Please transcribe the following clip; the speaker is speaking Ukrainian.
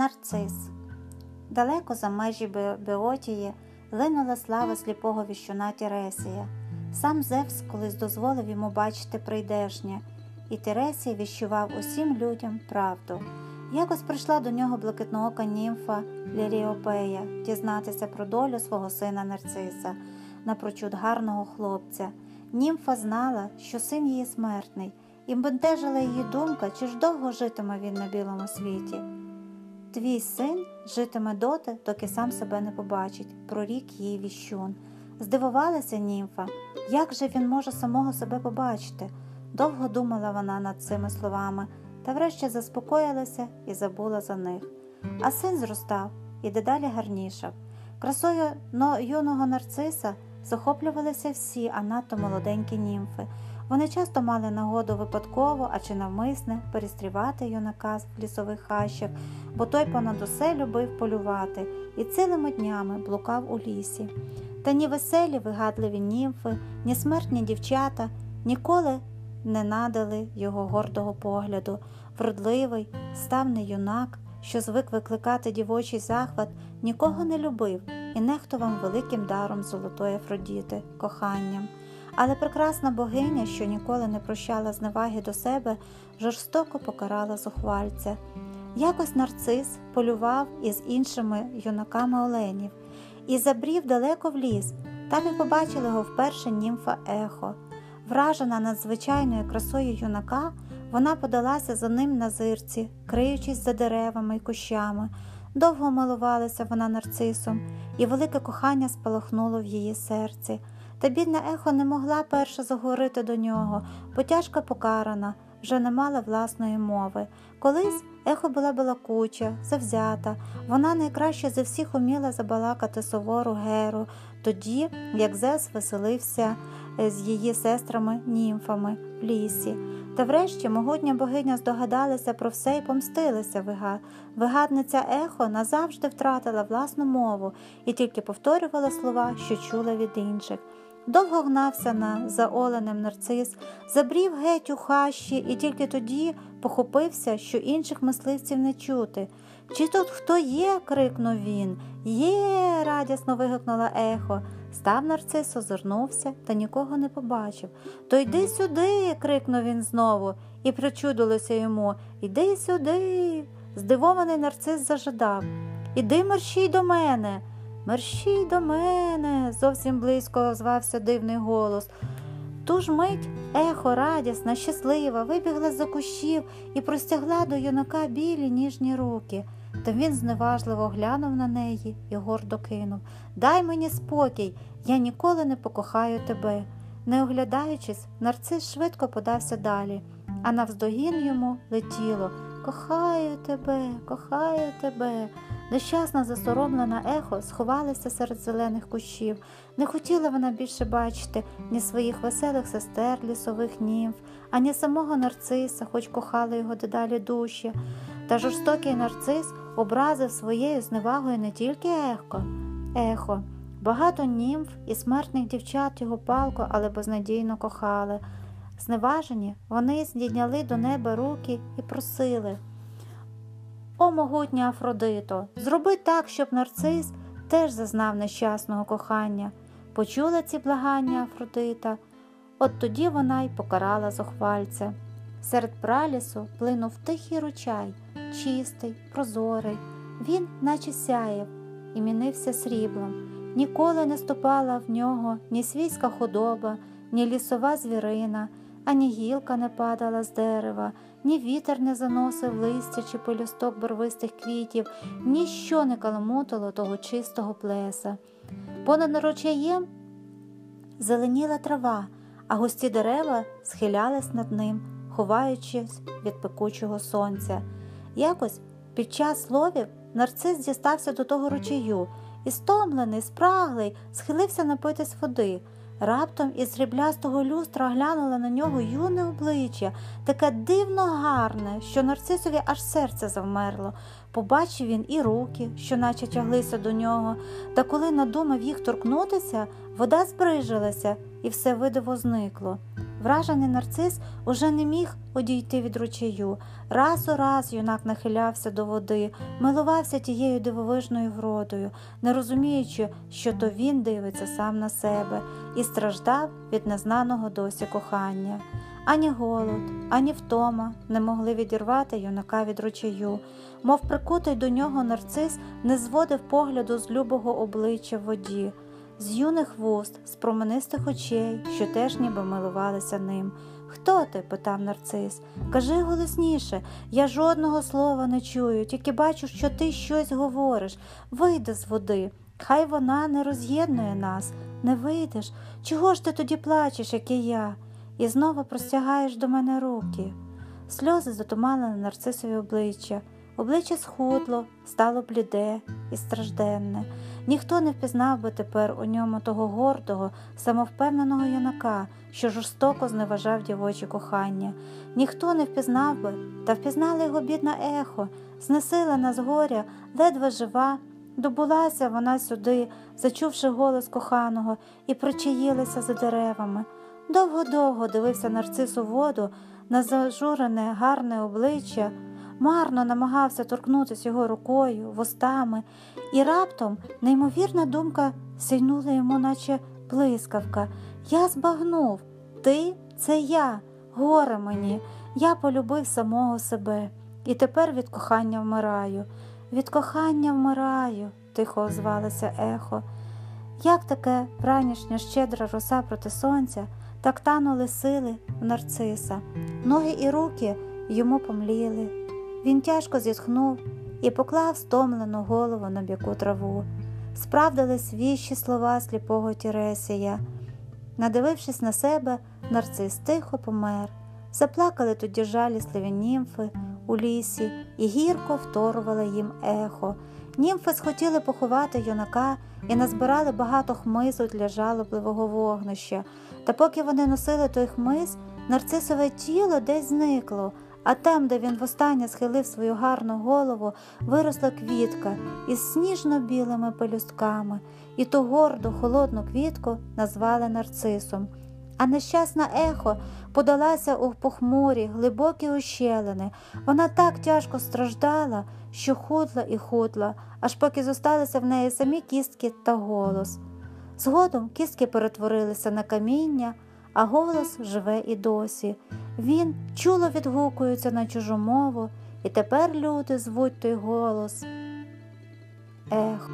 Нарцис. Далеко за межі Беотії линула слава сліпого віщуна Тіресія. Сам Зевс колись дозволив йому бачити прийдешнє, і Тиресій віщував усім людям правду. Якось прийшла до нього блакитноока німфа Ліріопея дізнатися про долю свого сина Нарциса, напрочуд гарного хлопця. Німфа знала, що син її смертний, і бентежила її думка, чи ж довго житиме він на білому світі. Твій син житиме доти, доки сам себе не побачить, прорік її віщун. Здивувалася німфа, як же він може самого себе побачити. Довго думала вона над цими словами, та врешті заспокоїлася і забула за них. А син зростав і дедалі гарнішав. Красою но- юного нарциса захоплювалися всі, а надто молоденькі німфи. Вони часто мали нагоду випадково, а чи навмисне перестрівати юнака в лісових хащах, бо той понад усе любив полювати і цілими днями блукав у лісі. Та ні веселі, вигадливі німфи, ні смертні дівчата ніколи не надали його гордого погляду. Вродливий, ставний юнак, що звик викликати дівочий захват, нікого не любив і нехтував великим даром золотої Афродіти, коханням. Але прекрасна богиня, що ніколи не прощала зневаги до себе, жорстоко покарала зухвальця. Якось нарцис полював із іншими юнаками оленів і забрів далеко в ліс. Там і побачила його вперше німфа ехо. Вражена надзвичайною красою юнака, вона подалася за ним на зирці, криючись за деревами й кущами. Довго милувалася вона нарцисом, і велике кохання спалахнуло в її серці. Та бідна ехо не могла перше заговорити до нього, бо тяжко покарана, вже не мала власної мови. Колись ехо була балакуча, завзята, вона найкраще за всіх уміла забалакати сувору геру, тоді, як Зевс веселився е, з її сестрами німфами в лісі. Та врешті могутня богиня здогадалася про все і помстилася вига. Вигадниця ехо назавжди втратила власну мову і тільки повторювала слова, що чула від інших. Довго гнався на за оленем нарцис, забрів геть у хащі і тільки тоді похопився, що інших мисливців не чути. Чи тут хто є? крикнув він. Є. радісно вигукнула ехо. Став нарцис, озирнувся та нікого не побачив. То йди сюди. крикнув він знову, і причудилося йому Іди сюди. Здивований нарцис зажадав. Іди мерщій до мене. Мерщій до мене, зовсім близько озвався дивний голос. Ту ж мить ехо, радісна, щаслива, вибігла з-за кущів і простягла до юнака білі ніжні руки. Та він зневажливо глянув на неї і гордо кинув Дай мені спокій, я ніколи не покохаю тебе. Не оглядаючись, нарцис швидко подався далі, а навздогін йому летіло Кохаю тебе, кохаю тебе. Нещасна засоромлена ехо сховалася серед зелених кущів. Не хотіла вона більше бачити ні своїх веселих сестер, лісових німф, ані самого нарциса, хоч кохала його дедалі дужче. Та жорстокий нарцис образив своєю зневагою не тільки ехо, ехо. Багато німф і смертних дівчат його палко, але безнадійно кохали. Зневажені, вони здійняли до неба руки і просили. О, могутня Афродито, зроби так, щоб нарцис теж зазнав нещасного кохання. Почула ці благання Афродита, от тоді вона й покарала зухвальця. Серед пралісу плинув тихий ручай, чистий, прозорий. Він, наче сяєв, і мінився сріблом. Ніколи не ступала в нього ні свійська худоба, ні лісова звірина, ані гілка не падала з дерева, ні вітер не заносив листя чи пелюсток барвистих квітів, ніщо не каламутило того чистого плеса. Понад ручаєм зеленіла трава, а густі дерева схилялись над ним, ховаючись від пекучого сонця. Якось під час словів нарцис дістався до того ручаю і, стомлений, спраглий, схилився напитись води. Раптом із сріблястого люстра глянула на нього юне обличчя, таке дивно гарне, що нарцисові аж серце завмерло. Побачив він і руки, що наче тяглися до нього, та коли надумав їх торкнутися, Вода збрижилася, і все видиво зникло. Вражений нарцис уже не міг одійти від ручею. Раз у раз юнак нахилявся до води, милувався тією дивовижною вродою, не розуміючи, що то він дивиться сам на себе і страждав від незнаного досі кохання. Ані голод, ані втома не могли відірвати юнака від ручею, мов прикутий до нього нарцис не зводив погляду з любого обличчя в воді з юних вуст, з променистих очей, що теж ніби милувалися ним. Хто ти? питав нарцис. Кажи голосніше, я жодного слова не чую, тільки бачу, що ти щось говориш. Вийди з води. Хай вона не роз'єднує нас, не вийдеш. Чого ж ти тоді плачеш, як і я, і знову простягаєш до мене руки. Сльози затуманили нарцисові обличчя. Обличчя схудло, стало бліде і стражденне. Ніхто не впізнав би тепер у ньому того гордого, самовпевненого юнака, що жорстоко зневажав дівочі кохання. Ніхто не впізнав би, та впізнала його бідна ехо, знесилена з горя, ледве жива. Добулася вона сюди, зачувши голос коханого, і причаїлася за деревами. Довго-довго дивився нарцис у воду на зажурене, гарне обличчя марно намагався торкнутися його рукою, вустами, і раптом неймовірна думка сяйнула йому, наче блискавка. Я збагнув, ти це я, горе мені, я полюбив самого себе, і тепер від кохання вмираю. Від кохання вмираю, тихо озвалося ехо. Як таке вранішня щедра роса проти сонця, так танули сили в нарциса, ноги і руки йому помліли. Він тяжко зітхнув і поклав стомлену голову на б'яку траву. Справдились віщі слова сліпого Тіресія. Надивившись на себе, нарцис тихо помер. Заплакали тоді жалісливі німфи у лісі і гірко вторували їм ехо. Німфи схотіли поховати юнака і назбирали багато хмизу для жалобливого вогнища. Та поки вони носили той хмиз, нарцисове тіло десь зникло а там, де він востаннє схилив свою гарну голову, виросла квітка із сніжно-білими пелюстками, і ту горду, холодну квітку назвали нарцисом. А нещасна ехо подалася у похмурі, глибокі ущелини. Вона так тяжко страждала, що худла і худла, аж поки зосталися в неї самі кістки та голос. Згодом кістки перетворилися на каміння, а голос живе і досі. Він чуло відгукується на чужу мову, і тепер люди звуть той голос. Ех.